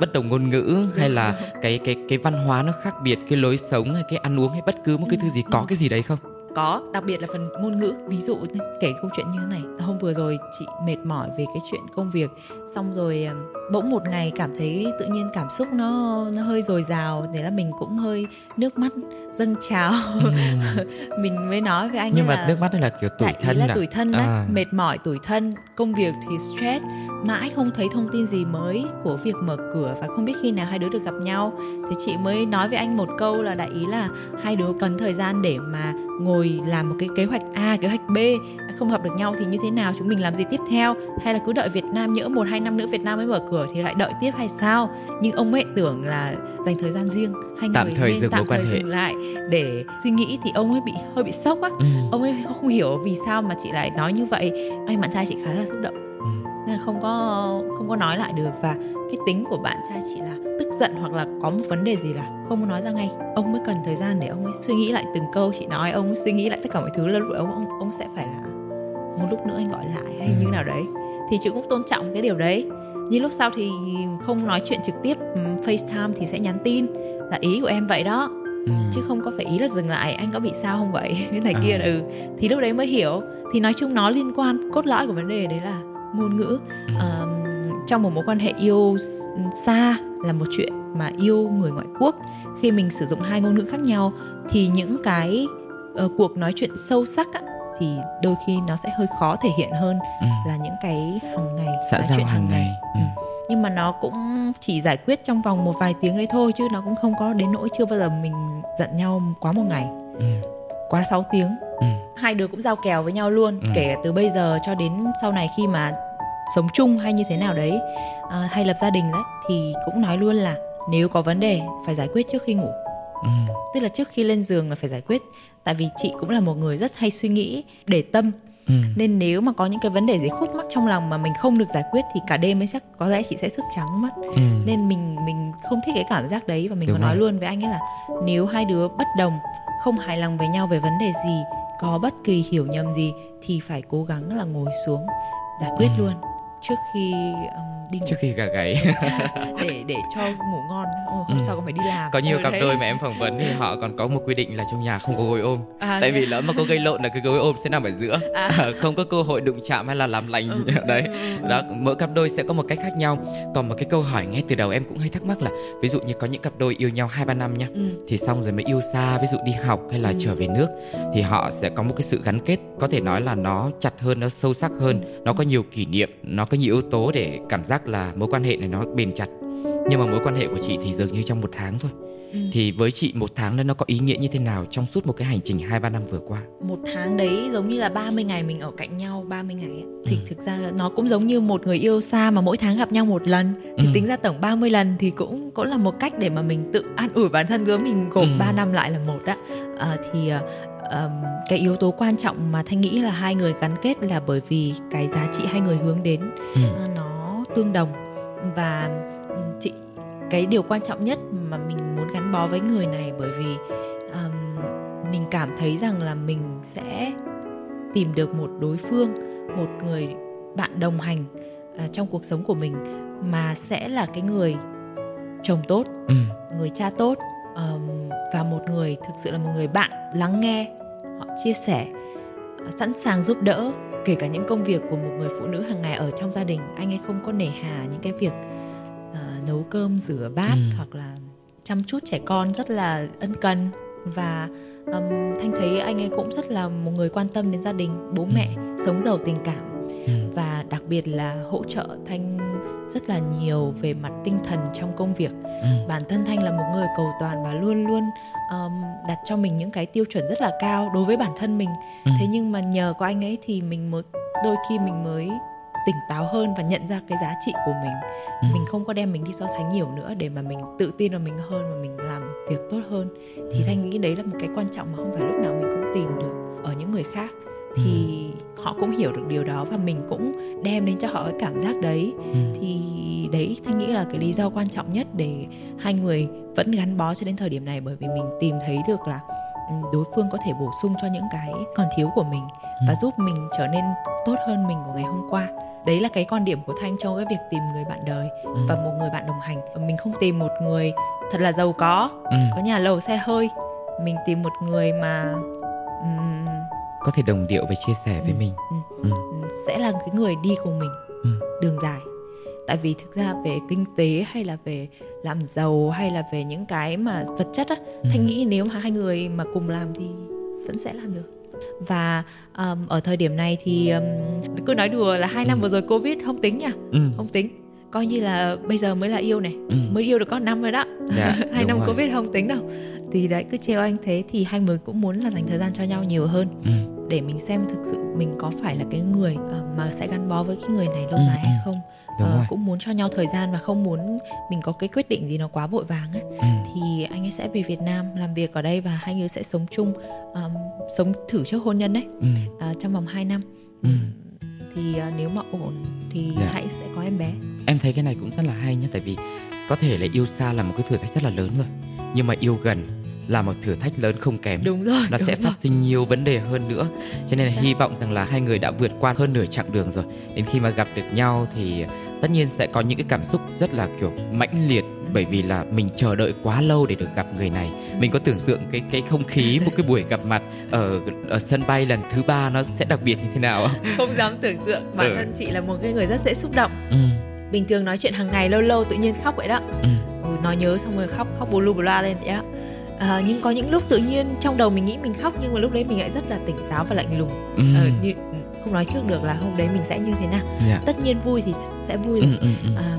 bất đồng ngôn ngữ hay là cái cái cái văn hóa nó khác biệt cái lối sống hay cái ăn uống hay bất cứ một cái thứ gì có cái gì đấy không có, đặc biệt là phần ngôn ngữ. Ví dụ kể câu chuyện như thế này. Hôm vừa rồi chị mệt mỏi về cái chuyện công việc, xong rồi à, bỗng một ngày cảm thấy tự nhiên cảm xúc nó nó hơi dồi dào, thế là mình cũng hơi nước mắt dâng trào ừ. mình mới nói với anh nhưng mà là, nước mắt này là kiểu tuổi thân là à? tuổi thân đấy à. mệt mỏi tuổi thân công việc thì stress mãi không thấy thông tin gì mới của việc mở cửa và không biết khi nào hai đứa được gặp nhau thì chị mới nói với anh một câu là đại ý là hai đứa cần thời gian để mà ngồi làm một cái kế hoạch A kế hoạch B không gặp được nhau thì như thế nào chúng mình làm gì tiếp theo hay là cứ đợi Việt Nam nhỡ một hai năm nữa Việt Nam mới mở cửa thì lại đợi tiếp hay sao nhưng ông ấy tưởng là dành thời gian riêng hai tạm người thời nên dừng tạm thời dừng lại để suy nghĩ thì ông ấy bị hơi bị sốc á. Ừ. ông ấy không hiểu vì sao mà chị lại nói như vậy. Anh bạn trai chị khá là xúc động. Ừ. nên không có không có nói lại được và cái tính của bạn trai chị là tức giận hoặc là có một vấn đề gì là không có nói ra ngay. Ông mới cần thời gian để ông ấy suy nghĩ lại từng câu chị nói ông suy nghĩ lại tất cả mọi thứ là lúc ông ông ông sẽ phải là một lúc nữa anh gọi lại hay ừ. như nào đấy. Thì chị cũng tôn trọng cái điều đấy. Nhưng lúc sau thì không nói chuyện trực tiếp FaceTime thì sẽ nhắn tin là ý của em vậy đó ừ. chứ không có phải ý là dừng lại anh có bị sao không vậy như này à. kia ừ thì lúc đấy mới hiểu thì nói chung nó liên quan cốt lõi của vấn đề đấy là ngôn ngữ ừ. uh, trong một mối quan hệ yêu xa là một chuyện mà yêu người ngoại quốc khi mình sử dụng hai ngôn ngữ khác nhau thì những cái uh, cuộc nói chuyện sâu sắc á, thì đôi khi nó sẽ hơi khó thể hiện hơn ừ. là những cái hàng ngày xã giao chuyện hàng ngày, ngày. Ừ. Nhưng mà nó cũng chỉ giải quyết trong vòng một vài tiếng đấy thôi chứ nó cũng không có đến nỗi chưa bao giờ mình giận nhau quá một ngày ừ. quá 6 tiếng ừ. hai đứa cũng giao kèo với nhau luôn ừ. kể từ bây giờ cho đến sau này khi mà sống chung hay như thế nào đấy à, hay lập gia đình đấy thì cũng nói luôn là nếu có vấn đề phải giải quyết trước khi ngủ ừ. tức là trước khi lên giường là phải giải quyết tại vì chị cũng là một người rất hay suy nghĩ để tâm Ừ. nên nếu mà có những cái vấn đề gì khúc mắc trong lòng mà mình không được giải quyết thì cả đêm mới chắc có lẽ chị sẽ thức trắng mất ừ. nên mình mình không thích cái cảm giác đấy và mình Đúng có nói rồi. luôn với anh ấy là nếu hai đứa bất đồng không hài lòng với nhau về vấn đề gì có bất kỳ hiểu nhầm gì thì phải cố gắng là ngồi xuống giải quyết ừ. luôn trước khi um, đi trước khi gà gáy để để cho ngủ ngon hôm ừ. sau còn phải đi làm có nhiều cặp đôi mà em phỏng vấn thì họ còn có một quy định là trong nhà không có gối ôm à, tại vì lỡ mà có gây lộn là cái gối ôm sẽ nằm ở giữa à. không có cơ hội đụng chạm hay là làm lành ừ. đấy ừ, ừ, ừ. đó mỗi cặp đôi sẽ có một cách khác nhau còn một cái câu hỏi ngay từ đầu em cũng hay thắc mắc là ví dụ như có những cặp đôi yêu nhau hai ba năm nha ừ. thì xong rồi mới yêu xa ví dụ đi học hay là ừ. trở về nước thì họ sẽ có một cái sự gắn kết có thể nói là nó chặt hơn nó sâu sắc hơn ừ. nó có nhiều kỷ niệm nó có nhiều yếu tố để cảm giác là mối quan hệ này nó bền chặt nhưng mà mối quan hệ của chị thì dường như trong một tháng thôi Ừ. thì với chị một tháng đó nó có ý nghĩa như thế nào trong suốt một cái hành trình hai ba năm vừa qua một tháng đấy giống như là 30 ngày mình ở cạnh nhau 30 ngày ấy. thì Ừ. thực ra nó cũng giống như một người yêu xa mà mỗi tháng gặp nhau một lần thì Ừ. tính ra tổng 30 lần thì cũng cũng là một cách để mà mình tự an ủi bản thân gớm mình gộp Ừ. 3 năm lại là một đó à, thì ờm, cái yếu tố quan trọng mà thanh nghĩ là hai người gắn kết là bởi vì cái giá trị hai người hướng đến ừ. ờ, nó tương đồng và chị cái điều quan trọng nhất mà mình muốn gắn bó với người này bởi vì um, mình cảm thấy rằng là mình sẽ tìm được một đối phương một người bạn đồng hành ờ, trong cuộc sống của mình mà sẽ là cái người chồng tốt Ừ. người cha tốt um, và một người thực sự là một người bạn lắng nghe họ chia sẻ sẵn sàng giúp đỡ kể cả những công việc của một người phụ nữ hàng ngày ở trong gia đình anh ấy không có nể hà những cái việc ờ, nấu cơm rửa bát Ừ. hoặc là chăm chút trẻ con rất là ân cần và um, thanh thấy anh ấy cũng rất là một người quan tâm đến gia đình bố Ừ. mẹ sống giàu tình cảm Ừ. và đặc biệt là hỗ trợ thanh rất là nhiều về mặt tinh thần trong công việc Ừ. bản thân thanh là một người cầu toàn và luôn luôn um, đặt cho mình những cái tiêu chuẩn rất là cao đối với bản thân mình Ừ. thế nhưng mà nhờ có anh ấy thì mình mới đôi khi mình mới tỉnh táo hơn và nhận ra cái giá trị của mình Ừ. mình không có đem mình đi so sánh nhiều nữa để mà mình tự tin vào mình hơn và mình làm việc tốt hơn thì Ừ. thanh nghĩ đấy là một cái quan trọng mà không phải lúc nào mình cũng tìm được ở những người khác thì họ cũng hiểu được điều đó và mình cũng đem đến cho họ cái cảm giác đấy Ừ. thì đấy thanh nghĩ là cái lý do quan trọng nhất để hai người vẫn gắn bó cho đến thời điểm này bởi vì mình tìm thấy được là ừ, đối phương có thể bổ sung cho những cái còn thiếu của mình và Ừ. giúp mình trở nên tốt hơn mình của ngày hôm qua đấy là cái quan điểm của thanh trong cái việc tìm người bạn đời Ừ. và một người bạn đồng hành mình không tìm một người thật là giàu có Ừ. có nhà lầu xe hơi mình tìm một người mà ừm, có thể đồng điệu và chia sẻ với Ừ. mình Ừ. Ừ. sẽ là cái người đi cùng mình Ừ. đường dài tại vì thực ra về kinh tế hay là về làm giàu hay là về những cái mà vật chất á Ừ. thanh nghĩ nếu mà hai người mà cùng làm thì vẫn sẽ làm được và um, ở thời điểm này thì um, cứ nói đùa là hai năm Ừ. vừa rồi covid không tính nha Ừ. không tính coi như là bây giờ mới là yêu này Ừ. mới yêu được có năm rồi đó Dạ, hai năm rồi. covid không tính đâu thì đấy cứ trêu anh thế thì hai người cũng muốn là dành thời gian cho nhau nhiều hơn Ừ. để mình xem thực sự mình có phải là cái người ờ, mà sẽ gắn bó với cái người này lâu Ừ, dài hay ừ. không Đúng Ờ, rồi. cũng muốn cho nhau thời gian và không muốn mình có cái quyết định gì nó quá vội vàng ấy Ừ. thì anh ấy sẽ về Việt Nam làm việc ở đây và hai người sẽ sống chung ờm, sống thử trước hôn nhân đấy Ừ. ờ, trong vòng 2 năm Ừ. thì ờ, nếu mà ổn thì Dạ. hãy sẽ có em bé em thấy cái này cũng rất là hay nhá tại vì có thể là yêu xa là một cái thử thách rất là lớn rồi nhưng mà yêu gần là một thử thách lớn không kém. Đúng rồi nó đúng sẽ rồi. phát sinh nhiều vấn đề hơn nữa. Cho nên là hy vọng rằng là hai người đã vượt qua hơn nửa chặng đường rồi. Đến khi mà gặp được nhau thì tất nhiên sẽ có những cái cảm xúc rất là kiểu mãnh liệt. Bởi vì là mình chờ đợi quá lâu để được gặp người này. Mình có tưởng tượng cái cái không khí một cái buổi gặp mặt ở ở sân bay lần thứ ba nó sẽ đặc biệt như thế nào không? không dám tưởng tượng. Bản Ừ. thân chị là một cái người rất dễ xúc động. Ừ, bình thường nói chuyện hàng ngày lâu lâu tự nhiên khóc vậy đó. Ừ, ừ, nói nhớ xong rồi khóc khóc bù lu bù la lên vậy đó à, nhưng có những lúc tự nhiên trong đầu mình nghĩ mình khóc nhưng mà lúc đấy mình lại rất là tỉnh táo và lạnh lùng. Ừ, ờ, như, không nói trước được là hôm đấy mình sẽ như thế nào. Dạ. tất nhiên vui thì sẽ vui. Ừ, ừ, ừ. à,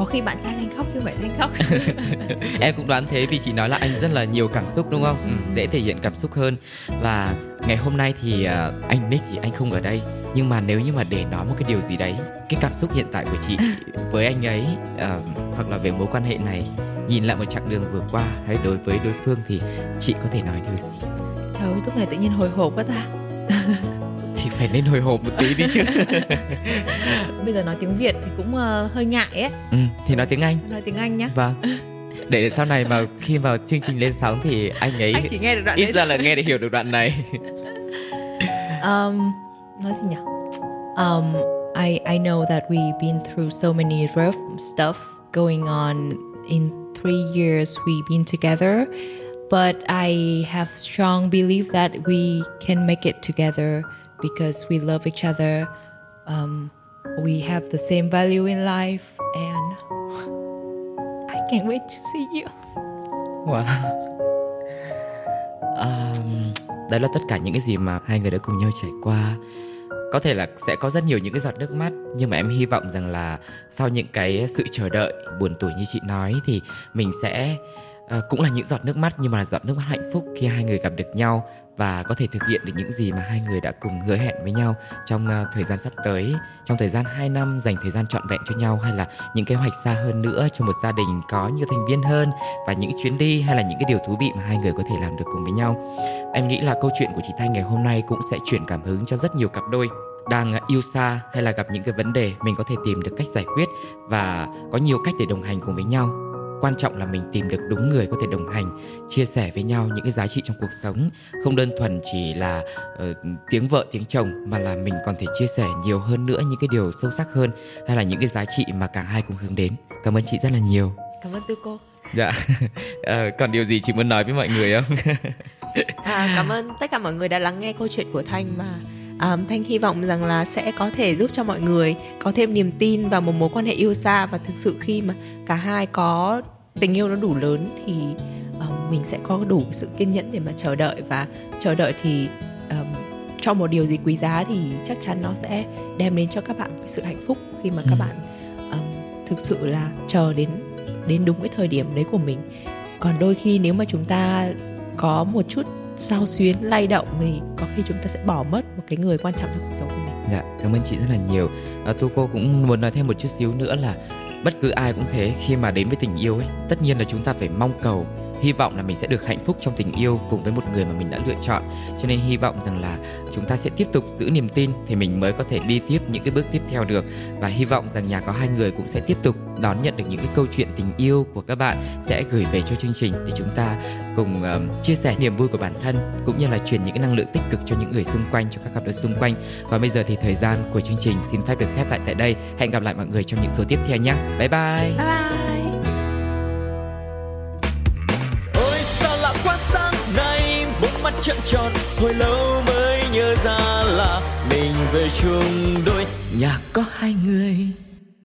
có khi bạn trai thanh khóc chứ phải thanh khóc. Em cũng đoán thế vì chị nói là anh rất là nhiều cảm xúc đúng không? Ừ, dễ thể hiện cảm xúc hơn. Và ngày hôm nay thì à, anh Nick thì anh không ở đây. Nhưng mà nếu như mà để nói một cái điều gì đấy cái cảm xúc hiện tại của chị với anh ấy à, hoặc là về mối quan hệ này nhìn lại một chặng đường vừa qua hay đối với đối phương thì chị có thể nói điều gì? Trời ơi lúc này tự nhiên hồi hộp quá ta. Thì phải nên hồi hộp một tí đi chứ. Bây giờ nói tiếng việt thì cũng ờ, hơi ngại ấy. Ừ, thì nói tiếng anh. Nói tiếng anh nhá. Vâng. Để sau này mà khi vào chương trình lên sóng thì anh ấy anh chỉ nghe được đoạn ít ra là nghe để hiểu được đoạn này. Um, nói gì nhỉ? Um, I I know that we've been through so many rough stuff going on in three years we've been together, but I have strong belief that we can make it together because we love each other. Um, we have the same value in life, and I can't wait to see you. Wow. Um, đấy là tất cả những cái gì mà hai người đã cùng nhau trải qua có thể là sẽ có rất nhiều những cái giọt nước mắt, nhưng mà em hy vọng rằng là sau những cái sự chờ đợi buồn tủi như chị nói thì mình sẽ à, cũng là những giọt nước mắt nhưng mà là giọt nước mắt hạnh phúc khi hai người gặp được nhau và có thể thực hiện được những gì mà hai người đã cùng hứa hẹn với nhau trong uh, thời gian sắp tới. Trong thời gian 2 năm dành thời gian trọn vẹn cho nhau hay là những kế hoạch xa hơn nữa cho một gia đình có nhiều thành viên hơn và những chuyến đi hay là những cái điều thú vị mà hai người có thể làm được cùng với nhau. Em nghĩ là câu chuyện của chị Thanh ngày hôm nay cũng sẽ chuyển cảm hứng cho rất nhiều cặp đôi đang ờ, yêu xa hay là gặp những cái vấn đề mình có thể tìm được cách giải quyết và có nhiều cách để đồng hành cùng với nhau quan trọng là mình tìm được đúng người có thể đồng hành chia sẻ với nhau những cái giá trị trong cuộc sống. Không đơn thuần chỉ là uh, tiếng vợ tiếng chồng mà là mình còn thể chia sẻ nhiều hơn nữa những cái điều sâu sắc hơn hay là những cái giá trị mà cả hai cùng hướng đến. Cảm ơn chị rất là nhiều. Cảm ơn tư cô. Dạ. À, còn điều gì chị muốn nói với mọi người không? À, cảm ơn tất cả mọi người đã lắng nghe câu chuyện của thanh mà um, thanh hy vọng rằng là sẽ có thể giúp cho mọi người có thêm niềm tin vào một mối quan hệ yêu xa và thực sự khi mà cả hai có tình yêu nó đủ lớn thì um, mình sẽ có đủ sự kiên nhẫn để mà chờ đợi và chờ đợi thì um, cho một điều gì quý giá thì chắc chắn nó sẽ đem đến cho các bạn sự hạnh phúc khi mà các ừ. bạn um, thực sự là chờ đến đến đúng cái thời điểm đấy của mình còn đôi khi nếu mà chúng ta có một chút sao xuyến lay động thì có khi chúng ta sẽ bỏ mất một cái người quan trọng trong cuộc sống của mình. Dạ cảm ơn chị rất là nhiều. À, tu cô cũng muốn nói thêm một chút xíu nữa là bất cứ ai cũng thế khi mà đến với tình yêu ấy tất nhiên là chúng ta phải mong cầu hy vọng là mình sẽ được hạnh phúc trong tình yêu cùng với một người mà mình đã lựa chọn. Cho nên hy vọng rằng là chúng ta sẽ tiếp tục giữ niềm tin thì mình mới có thể đi tiếp những cái bước tiếp theo được. Và hy vọng rằng nhà có hai người cũng sẽ tiếp tục đón nhận được những cái câu chuyện tình yêu của các bạn sẽ gửi về cho chương trình để chúng ta cùng um, chia sẻ niềm vui của bản thân cũng như là truyền những cái năng lượng tích cực cho những người xung quanh cho các cặp đôi xung quanh. Và bây giờ thì thời gian của chương trình xin phép được khép lại tại đây. Hẹn gặp lại mọi người trong những số tiếp theo nhé. Bye bye. Bye bye. Trận tròn, hồi lâu mới nhớ ra là mình về chung đôi. Nhà có hai người.